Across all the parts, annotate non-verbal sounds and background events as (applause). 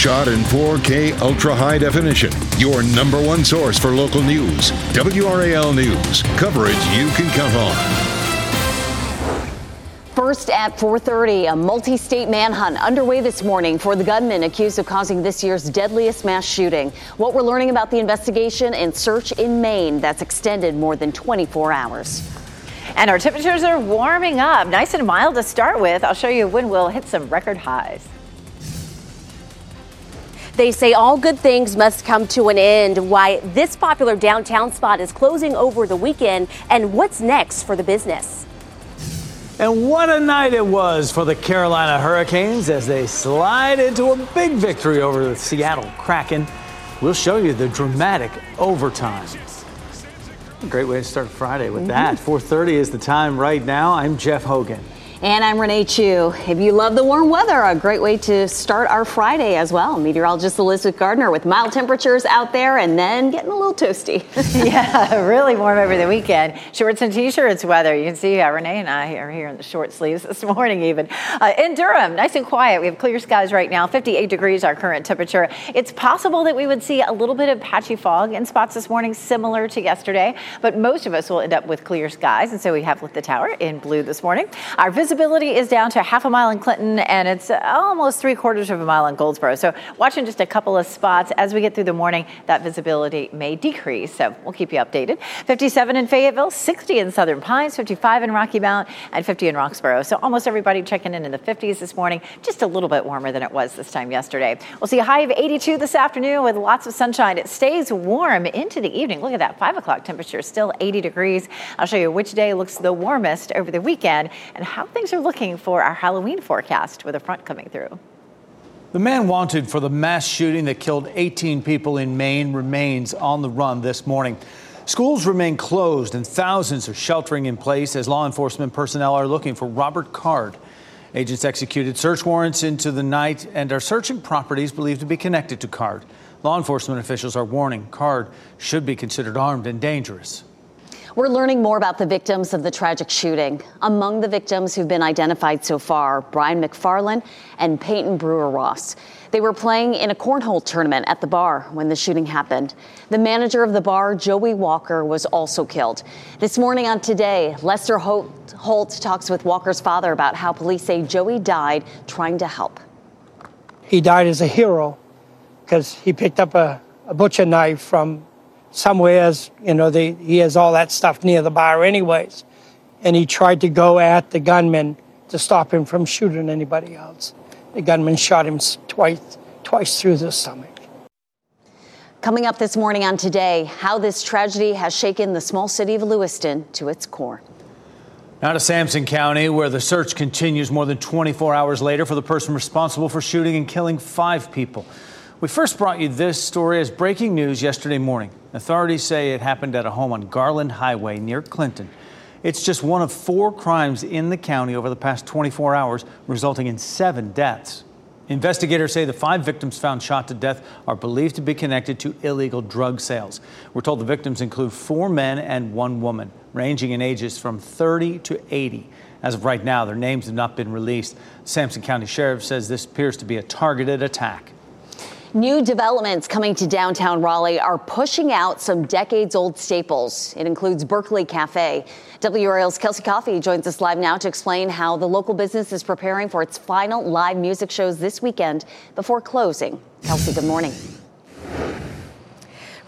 Shot in 4K ultra high definition. Your number one source for local news. WRAL News. Coverage you can count on. First at 4:30, a multi-state manhunt underway this morning for the gunman accused of causing this year's deadliest mass shooting. What we're learning about the investigation and search in Maine that's extended more than 24 hours. And our temperatures are warming up, nice and mild to start with. I'll show you when we'll hit some record highs. They say all good things must come to an end. Why this popular downtown spot is closing over the weekend and what's next for the business. And what a night it was for the Carolina Hurricanes as they slide into a big victory over the Seattle Kraken. We'll show you the dramatic overtime. A great way to start Friday with mm-hmm. that. 4:30 is the time right now. I'm Jeff Hogan. And I'm Renee Chun. If you love the warm weather, a great way to start our Friday as well. Meteorologist Elizabeth Gardner with mild temperatures out there and then getting a little toasty. (laughs) yeah, really warm over the weekend. Shorts and t-shirts weather. You can see uh, Renee and I are here in the short sleeves this morning even. Uh, in Durham, nice and quiet. We have clear skies right now, 58 degrees our current temperature. It's possible that we would see a little bit of patchy fog in spots this morning similar to yesterday, but most of us will end up with clear skies. And so we have lit the tower in blue this morning. Our visit visibility is down to half a mile in Clinton and it's almost three quarters of a mile in Goldsboro. So watching just a couple of spots as we get through the morning, that visibility may decrease. So we'll keep you updated. 57 in Fayetteville, 60 in Southern Pines, 55 in Rocky Mount, and 50 in Roxboro. So almost everybody checking in in the 50s this morning, just a little bit warmer than it was this time yesterday. We'll see a high of 82 this afternoon with lots of sunshine. It stays warm into the evening. Look at that, 5 o'clock temperature, still 80 degrees. I'll show you which day looks the warmest over the weekend and how things are looking for our Halloween forecast with a front coming through. The man wanted for the mass shooting that killed 18 people in Maine remains on the run this morning. Schools remain closed and thousands are sheltering in place as law enforcement personnel are looking for Robert Card. Agents executed search warrants into the night and are searching properties believed to be connected to Card. Law enforcement officials are warning Card should be considered armed and dangerous. We're learning more about the victims of the tragic shooting. Among the victims who've been identified so far, Bryan MacFarlane and Peyton Brewer Ross. They were playing in a cornhole tournament at the bar when the shooting happened. The manager of the bar, Joey Walker, was also killed. This morning on Today, Lester Holt, Holt talks with Walker's father about how police say Joey died trying to help. He died as a hero because he picked up a, a butcher knife from somewhere, as you know, they, he has all that stuff near the bar, anyways. And he tried to go at the gunman to stop him from shooting anybody else. The gunman shot him twice, twice through the stomach. Coming up this morning on Today, how this tragedy has shaken the small city of Lewiston to its core. Now to Sampson County, where the search continues more than 24 hours later for the person responsible for shooting and killing five people. We first brought you this story as breaking news yesterday morning. Authorities say it happened at a home on Garland Highway near Clinton. It's just one of four crimes in the county over the past 24 hours, resulting in seven deaths. Investigators say the five victims found shot to death are believed to be connected to illegal drug sales. We're told the victims include four men and one woman, ranging in ages from 30 to 80. As of right now, their names have not been released. Sampson County Sheriff says this appears to be a targeted attack. New developments coming to downtown Raleigh are pushing out some decades old staples. It includes Berkeley Cafe. WRAL's Kelsey Coffey joins us live now to explain how the local business is preparing for its final live music shows this weekend before closing. Kelsey, good morning.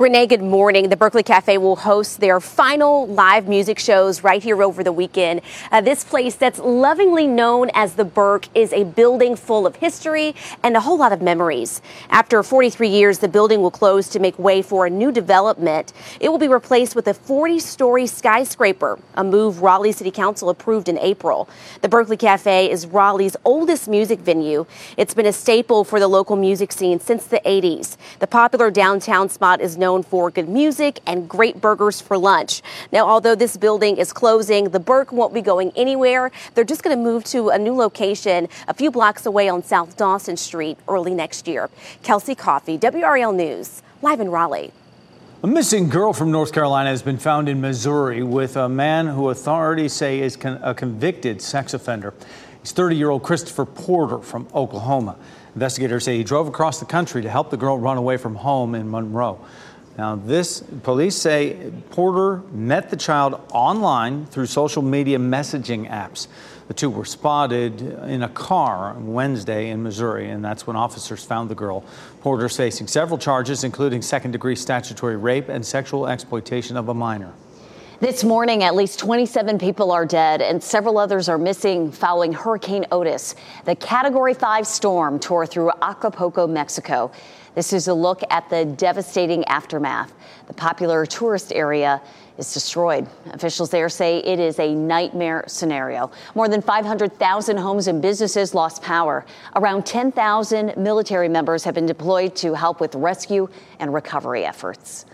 Renee, good morning. The Berkeley Cafe will host their final live music shows right here over the weekend. Uh, this place that's lovingly known as the Burke is a building full of history and a whole lot of memories. After 43 years, the building will close to make way for a new development. It will be replaced with a 40 story skyscraper, a move Raleigh City Council approved in April. The Berkeley Cafe is Raleigh's oldest music venue. It's been a staple for the local music scene since the 80s. The popular downtown spot is known for good music and great burgers for lunch. Now, although this building is closing, the Burke won't be going anywhere. They're just going to move to a new location a few blocks away on South Dawson Street early next year. Kelsey Coffey, WRAL News, live in Raleigh. A missing girl from North Carolina has been found in Missouri with a man who authorities say is con- a convicted sex offender. He's 30 year old Christopher Porter from Oklahoma. Investigators say he drove across the country to help the girl run away from home in Monroe. Now, this police say Porter met the child online through social media messaging apps. The two were spotted in a car Wednesday in Missouri, and that's when officers found the girl. Porter is facing several charges, including second degree statutory rape and sexual exploitation of a minor. This morning, at least 27 people are dead and several others are missing following Hurricane Otis. The Category 5 storm tore through Acapulco, Mexico. This is a look at the devastating aftermath. The popular tourist area is destroyed. Officials there say it is a nightmare scenario. More than 500,000 homes and businesses lost power. Around 10,000 military members have been deployed to help with rescue and recovery efforts.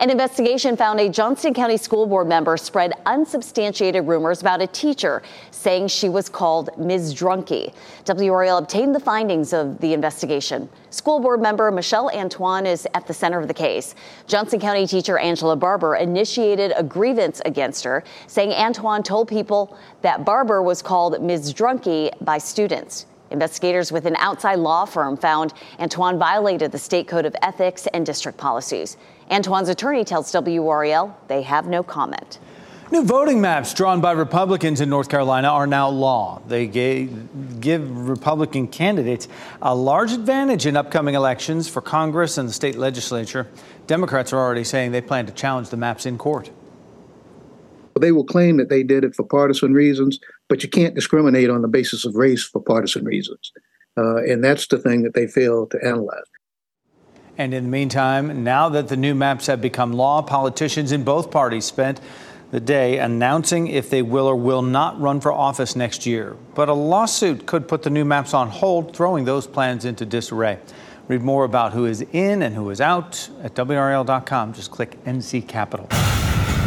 An investigation found a Johnston County School Board member spread unsubstantiated rumors about a teacher saying she was called Ms. Drunky. WRAL obtained the findings of the investigation. School Board member Michelle Antoine is at the center of the case. Johnston County teacher Angela Barber initiated a grievance against her, saying Antoine told people that Barber was called Ms. Drunky by students. Investigators with an outside law firm found Antoine violated the state code of ethics and district policies. Antoine's attorney tells WRAL they have no comment. New voting maps drawn by Republicans in North Carolina are now law. They gave, give Republican candidates a large advantage in upcoming elections for Congress and the state legislature. Democrats are already saying they plan to challenge the maps in court. They will claim that they did it for partisan reasons, but you can't discriminate on the basis of race for partisan reasons. Uh, and that's the thing that they fail to analyze. And in the meantime, now that the new maps have become law, politicians in both parties spent the day announcing if they will or will not run for office next year. But a lawsuit could put the new maps on hold, throwing those plans into disarray. Read more about who is in and who is out at WRAL.com. Just click NC Capital.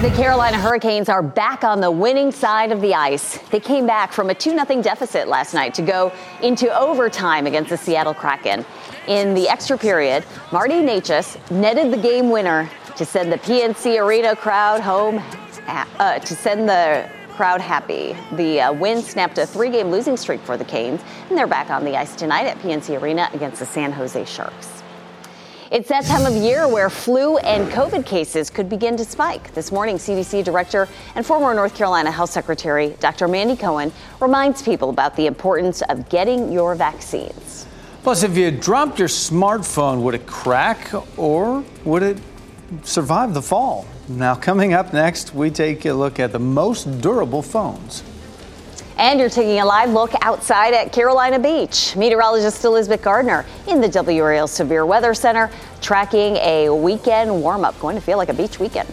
The Carolina Hurricanes are back on the winning side of the ice. They came back from a 2 0 deficit last night to go into overtime against the Seattle Kraken. In the extra period, Marty Necas netted the game winner to send the PNC Arena crowd home, uh, to send the crowd happy. The uh, win snapped a three game losing streak for the Canes, and they're back on the ice tonight at PNC Arena against the San Jose Sharks. It's that time of year where flu and COVID cases could begin to spike. This morning, CDC Director and former North Carolina Health Secretary Dr. Mandy Cohen reminds people about the importance of getting your vaccines. Plus, if you dropped your smartphone, would it crack or would it survive the fall? Now, coming up next, we take a look at the most durable phones. And you're taking a live look outside at Carolina Beach. Meteorologist Elizabeth Gardner in the WRAL Severe Weather Center tracking a weekend warm up. Going to feel like a beach weekend.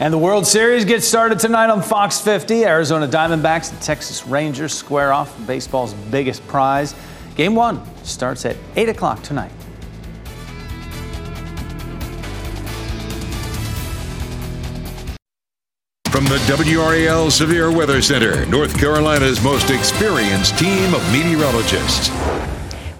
And the World Series gets started tonight on Fox 50. Arizona Diamondbacks and Texas Rangers square off baseball's biggest prize. Game one starts at 8 o'clock tonight. From the WRAL Severe Weather Center, North Carolina's most experienced team of meteorologists.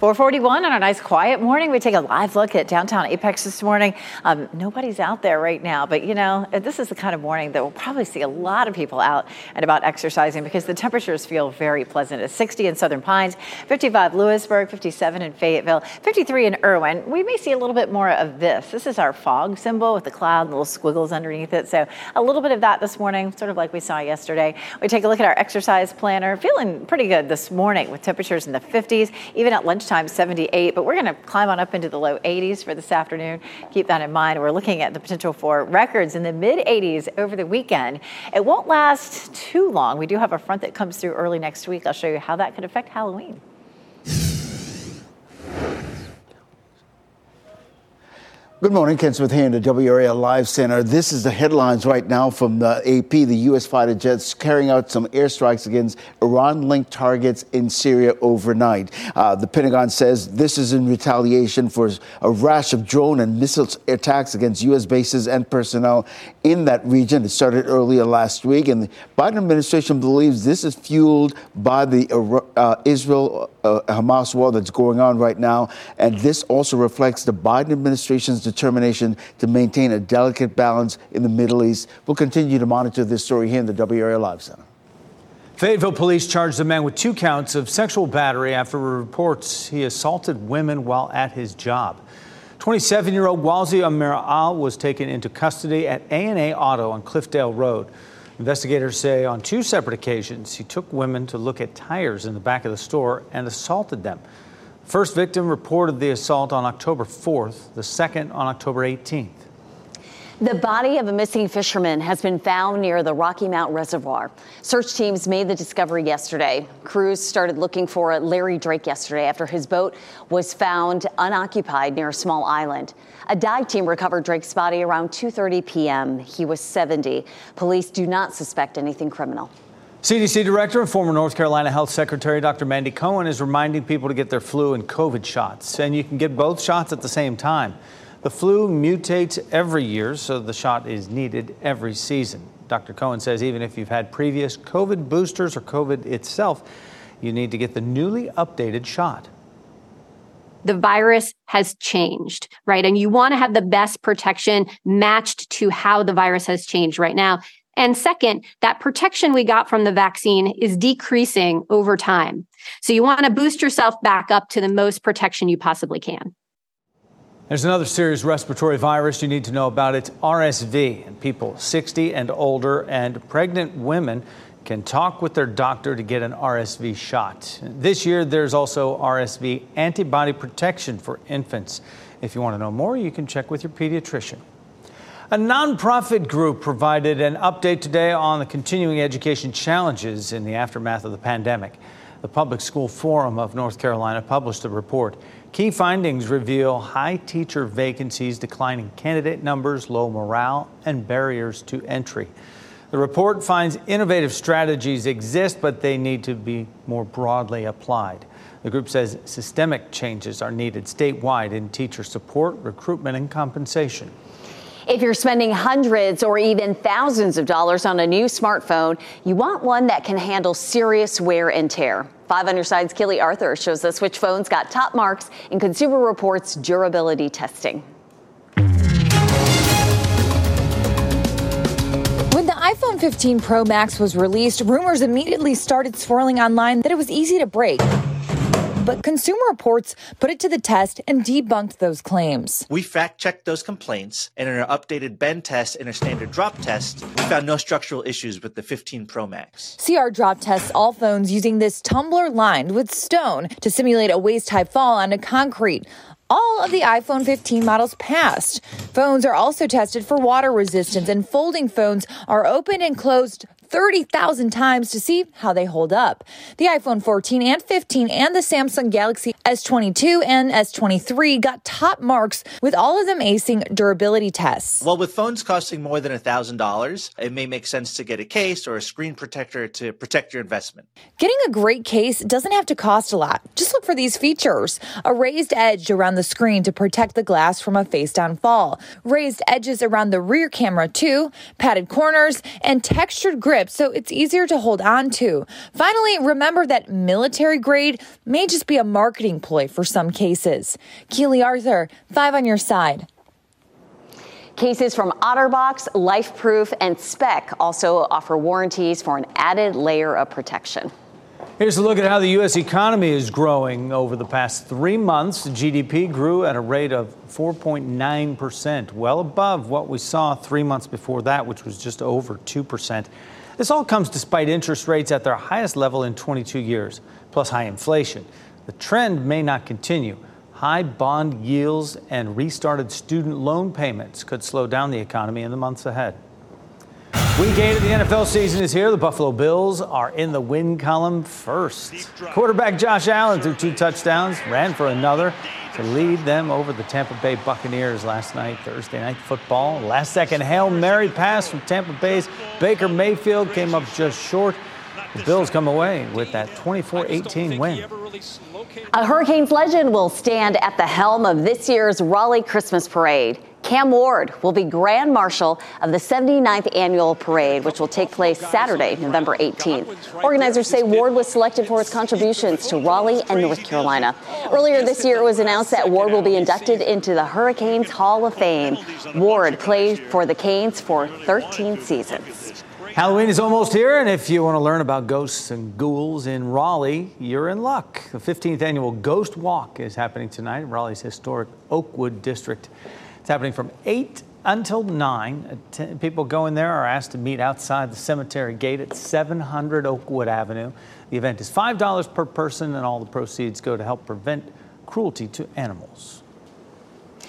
441 on a nice quiet morning. We take a live look at downtown Apex this morning. Um, nobody's out there right now, but you know, this is the kind of morning that we'll probably see a lot of people out and about exercising because the temperatures feel very pleasant. It's 60 in Southern Pines, 55 Louisburg, 57 in Fayetteville, 53 in Erwin. We may see a little bit more of this. This is our fog symbol with the cloud and little squiggles underneath it. So a little bit of that this morning, sort of like we saw yesterday. We take a look at our exercise planner, feeling pretty good this morning with temperatures in the 50s, even at lunchtime lunchtime, 78, but we're going to climb on up into the low 80s for this afternoon. Keep that in mind. We're looking at the potential for records in the mid 80s over the weekend. It won't last too long. We do have a front that comes through early next week. I'll show you how that could affect Halloween. Good morning, Ken Smith here in the WRAL Live Center. This is the headlines right now from the AP. The U.S. fighter jets carrying out some airstrikes against Iran-linked targets in Syria overnight. Uh, the Pentagon says this is in retaliation for a rash of drone and missile attacks against U.S. bases and personnel in that region. It started earlier last week, and the Biden administration believes this is fueled by the uh, Israel uh, Hamas war that's going on right now, and this also reflects the Biden administration's determination to maintain a delicate balance in the Middle East. We'll continue to monitor this story here in the WRAL Live Center. Fayetteville police charged a man with two counts of sexual battery after reports he assaulted women while at his job. 27-year-old Wazi Amir Al was taken into custody at A&A Auto on Cliffdale Road. Investigators say on two separate occasions he took women to look at tires in the back of the store and assaulted them. First victim reported the assault on October 4th, the second on October 18th. The body of a missing fisherman has been found near the Rocky Mount Reservoir. Search teams made the discovery yesterday. Crews started looking for Larry Drake yesterday after his boat was found unoccupied near a small island. A dive team recovered Drake's body around 2:30 p.m. He was 70. Police do not suspect anything criminal. CDC Director and former North Carolina Health Secretary Dr. Mandy Cohen is reminding people to get their flu and COVID shots, and you can get both shots at the same time. The flu mutates every year, so the shot is needed every season. Dr. Cohen says even if you've had previous COVID boosters or COVID itself, you need to get the newly updated shot. The virus has changed, right? And you want to have the best protection matched to how the virus has changed right now. And second, that protection we got from the vaccine is decreasing over time. So you want to boost yourself back up to the most protection you possibly can. There's another serious respiratory virus you need to know about. It's RSV, and people 60 and older and pregnant women can talk with their doctor to get an RSV shot. This year, there's also RSV antibody protection for infants. If you want to know more, you can check with your pediatrician. A nonprofit group provided an update today on the continuing education challenges in the aftermath of the pandemic. The Public School Forum of North Carolina published a report. Key findings reveal high teacher vacancies, declining candidate numbers, low morale, and barriers to entry. The report finds innovative strategies exist, but they need to be more broadly applied. The group says systemic changes are needed statewide in teacher support, recruitment, and compensation. If you're spending hundreds or even thousands of dollars on a new smartphone, you want one that can handle serious wear and tear. Five on your side's Keely Arthur shows us which phones got top marks in Consumer Reports durability testing. When the iPhone 15 Pro Max was released, rumors immediately started swirling online that it was easy to break. But Consumer Reports put it to the test and debunked those claims. We fact checked those complaints, and in our updated bend test and our standard drop test, we found no structural issues with the 15 Pro Max. CR drop tests all phones using this tumbler lined with stone to simulate a waist high fall onto concrete all of the iPhone 15 models passed. Phones are also tested for water resistance, and folding phones are opened and closed 30,000 times to see how they hold up. The iPhone 14 and 15 and the Samsung Galaxy S22 and S23 got top marks with all of them acing durability tests. Well, with phones costing more than $1,000, it may make sense to get a case or a screen protector to protect your investment. Getting a great case doesn't have to cost a lot. Just look for these features. A raised edge around the screen to protect the glass from a face down fall. Raised edges around the rear camera too, padded corners, and textured grip so it's easier to hold on to. Finally, remember that military grade may just be a marketing ploy for some cases. Keely Arthur, five on your side. Cases from OtterBox, LifeProof, and Speck also offer warranties for an added layer of protection. Here's a look at how the U.S. economy is growing over the past three months. GDP grew at a rate of 4.9%, well above what we saw three months before that, which was just over 2%. This all comes despite interest rates at their highest level in 22 years, plus high inflation. The trend may not continue. High bond yields and restarted student loan payments could slow down the economy in the months ahead. Week eight of the NFL season is here. The Buffalo Bills are in the win column first. Quarterback Josh Allen threw two touchdowns, ran for another to lead them over the Tampa Bay Buccaneers last night, Thursday night football. Last second Hail Mary pass from Tampa Bay's Baker Mayfield came up just short. The Bills come away with that 24 18 win. A Hurricanes legend will stand at the helm of this year's Raleigh Christmas Parade. Cam Ward will be Grand Marshal of the 79th Annual Parade, which will take place Saturday, November 18th. Organizers say Ward was selected for his contributions to Raleigh and North Carolina. Earlier this year, it was announced that Ward will be inducted into the Hurricanes Hall of Fame. Ward played for the Canes for 13 seasons. Halloween is almost here, and if you want to learn about ghosts and ghouls in Raleigh, you're in luck. The 15th annual Ghost Walk is happening tonight in Raleigh's historic Oakwood District. It's happening from 8 until 9. Uh, people going there are asked to meet outside the cemetery gate at 700 Oakwood Avenue. The event is $5 per person, and all the proceeds go to help prevent cruelty to animals.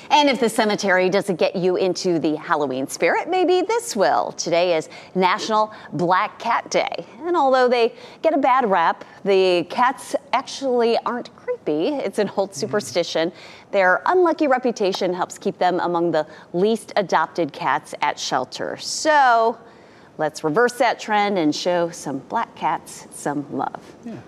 And if the cemetery doesn't get you into the Halloween spirit, maybe this will. Today is National Black Cat Day. And although they get a bad rap, the cats actually aren't creepy. It's an old mm-hmm. superstition. Their unlucky reputation helps keep them among the least adopted cats at shelters. So let's reverse that trend and show some black cats some love. Yeah.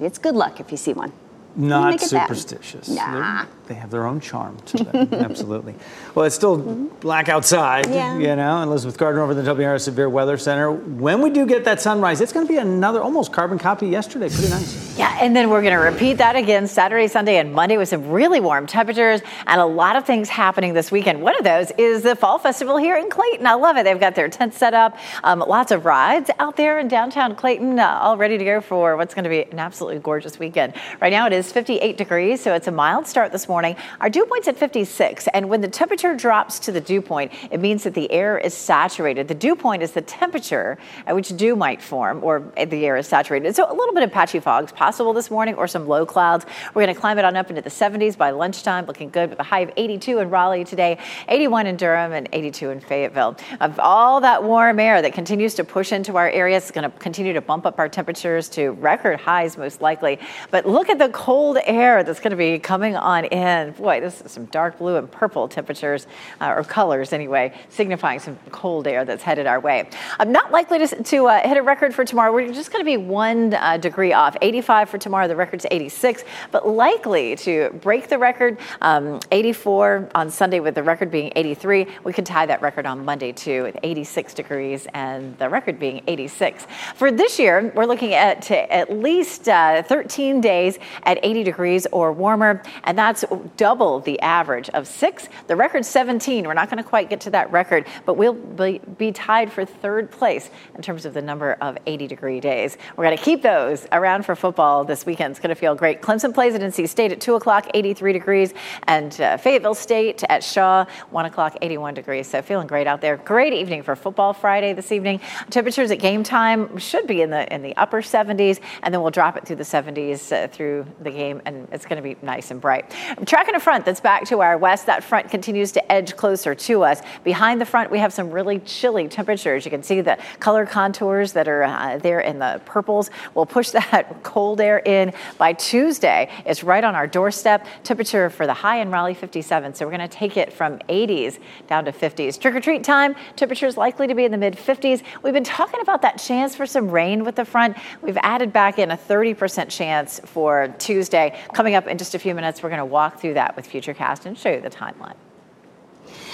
It's good luck if you see one. Not superstitious. Nah. They have their own charm to them. (laughs) Absolutely. Well, it's still mm-hmm. black outside, yeah. you know. Elizabeth Gardner over the WRAL Severe Weather Center. When we do get that sunrise, it's going to be another almost carbon copy yesterday. Pretty nice. Yeah, and then we're going to repeat that again Saturday, Sunday, and Monday with some really warm temperatures and a lot of things happening this weekend. One of those is the Fall Festival here in Clayton. I love it. They've got their tent set up, um, lots of rides out there in downtown Clayton, uh, all ready to go for what's going to be an absolutely gorgeous weekend. Right now it is 58 degrees, so it's a mild start this morning. Our dew point's at 56, and when the temperature drops to the dew point, it means that the air is saturated. The dew point is the temperature at which dew might form, or the air is saturated. So a little bit of patchy fogs possible this morning, or some low clouds. We're going to climb it on up into the 70s by lunchtime, looking good with a high of 82 in Raleigh today, 81 in Durham, and 82 in Fayetteville. Of all that warm air that continues to push into our area, it's going to continue to bump up our temperatures to record highs most likely. But look at the cold air that's going to be coming on in. Boy, boy, this is some dark blue and purple temperatures, uh, or colors anyway, signifying some cold air that's headed our way. I'm not likely to, to uh, hit a record for tomorrow. We're just going to be one uh, degree off. 85 for tomorrow, the record's 86, but likely to break the record. Um, 84 on Sunday, with the record being 83. We could tie that record on Monday too, with 86 degrees and the record being 86. For this year, we're looking at at least uh, 13 days at 80 degrees or warmer, and that's double the average of six. The record's 17. We're not going to quite get to that record, but we'll be, be tied for third place in terms of the number of 80 degree days. We're going to keep those around for football this weekend. It's going to feel great. Clemson plays at NC State at 2 o'clock, 83 degrees, and uh, Fayetteville State at Shaw, 1 o'clock, 81 degrees. So feeling great out there. Great evening for football Friday this evening. Temperatures at game time should be in the in the upper 70s, and then we'll drop it through the 70s uh, through the game, and it's going to be nice and bright. Tracking a front that's back to our west. That front continues to edge closer to us. Behind the front, we have some really chilly temperatures. You can see the color contours that are uh, there in the purples. We'll push (laughs) that cold air in by Tuesday. It's right on our doorstep. Temperature for the high in Raleigh 57. So we're going to take it from 80s down to 50s. Trick or treat time. Temperatures likely to be in the mid 50s. We've been talking about that chance for some rain with the front. We've added back in a 30% chance for Tuesday. Coming up in just a few minutes, we're going to walk through that with Futurecast and show you the timeline.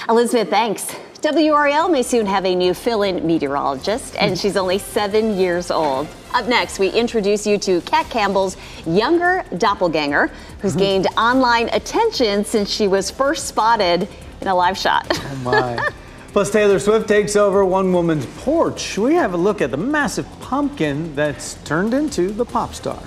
Elizabeth, thanks. WRAL may soon have a new fill in meteorologist, and (laughs) she's only seven years old. Up next, we introduce you to Kat Campbell's younger doppelganger, who's mm-hmm. gained online attention since she was first spotted in a live shot. Oh, my. Plus, Taylor Swift takes over one woman's porch. We have a look at the massive pumpkin that's turned into the pop star.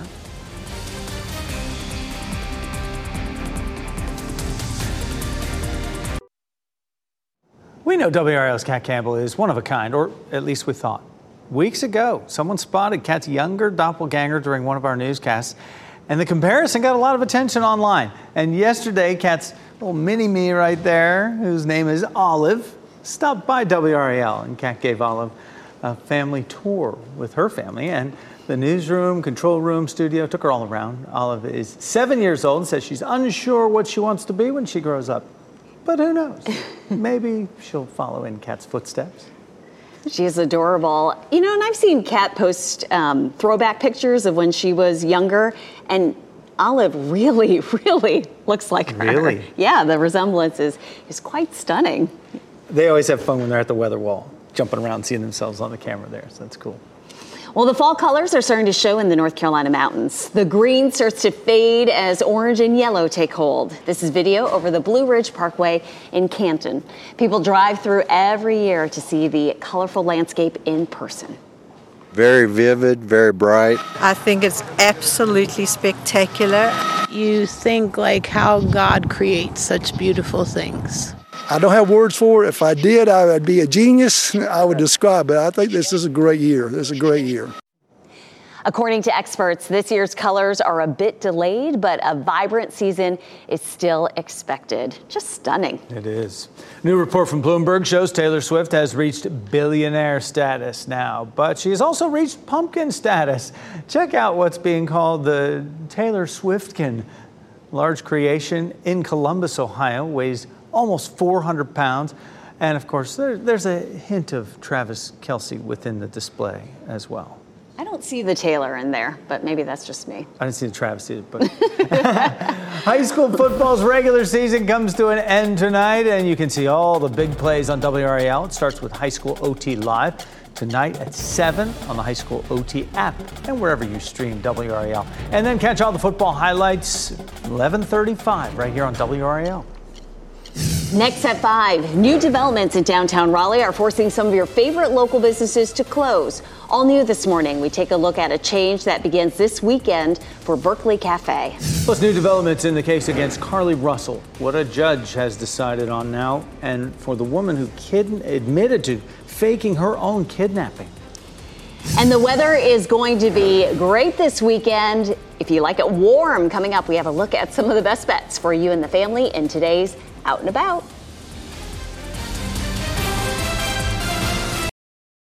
We know WRAL's Kat Campbell is one of a kind, or at least we thought. Weeks ago, someone spotted Kat's younger doppelganger during one of our newscasts. And the comparison got a lot of attention online. And yesterday, Kat's little mini me right there, whose name is Olive, stopped by WRAL, And Kat gave Olive a family tour with her family. And the newsroom, control room, studio, took her all around. Olive is seven years old and says she's unsure what she wants to be when she grows up. But who knows? (laughs) Maybe she'll follow in Kat's footsteps. She is adorable. You know, and I've seen Kat post um, throwback pictures of when she was younger, and Olive really, (laughs) really looks like her. Really? Yeah, the resemblance is, is quite stunning. They always have fun when they're at the weather wall, jumping around, seeing themselves on the camera there. So that's cool. Well, the fall colors are starting to show in the North Carolina mountains. The green starts to fade as orange and yellow take hold. This is video over the Blue Ridge Parkway in Canton. People drive through every year to see the colorful landscape in person. Very vivid, very bright. I think it's absolutely spectacular. You think like how God creates such beautiful things. I don't have words for it. If I did, I would be a genius. I would describe it. I think this is a great year. This is a great year. According to experts, this year's colors are a bit delayed, but a vibrant season is still expected. Just stunning. It is. New report from Bloomberg shows Taylor Swift has reached billionaire status now, but she has also reached pumpkin status. Check out what's being called the Taylor Swiftkin. Large creation in Columbus, Ohio, weighs almost 400 pounds. And of course, there, there's a hint of Travis Kelce within the display as well. I don't see the Taylor in there, but maybe that's just me. I didn't see the Travis either, but (laughs) high school football's regular season comes to an end tonight, and you can see all the big plays on WRAL. It starts with High School OT Live tonight at 7 on the High School OT app and wherever you stream WRAL. And then catch all the football highlights 11:35 right here on WRAL. Next at 5, new developments in downtown Raleigh are forcing some of your favorite local businesses to close. All new this morning, we take a look at a change that begins this weekend for Berkeley Cafe. Plus, new developments in the case against Carlee Russell. What a judge has decided on now, and for the woman who kid- admitted to faking her own kidnapping. And the weather is going to be great this weekend. If you like it warm, coming up, we have a look at some of the best bets for you and the family in today's Out and About.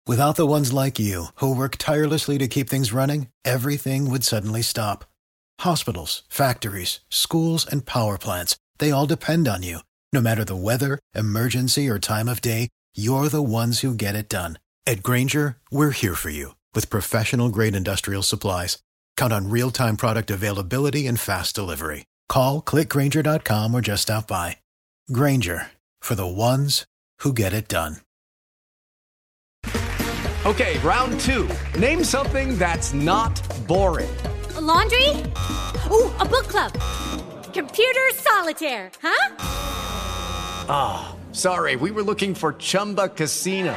Without the ones like you, who work tirelessly to keep things running, everything would suddenly stop. Hospitals, factories, schools, and power plants, they all depend on you. No matter the weather, emergency, or time of day, you're the ones who get it done. At Grainger, we're here for you with professional grade industrial supplies. Count on real time product availability and fast delivery. Call clickgrainger.com or just stop by. Grainger for the ones who get it done. Okay, round two. Name something that's not boring. A laundry? Ooh, a book club. Computer solitaire, huh? Ah, oh, sorry, we were looking for Chumba Casino.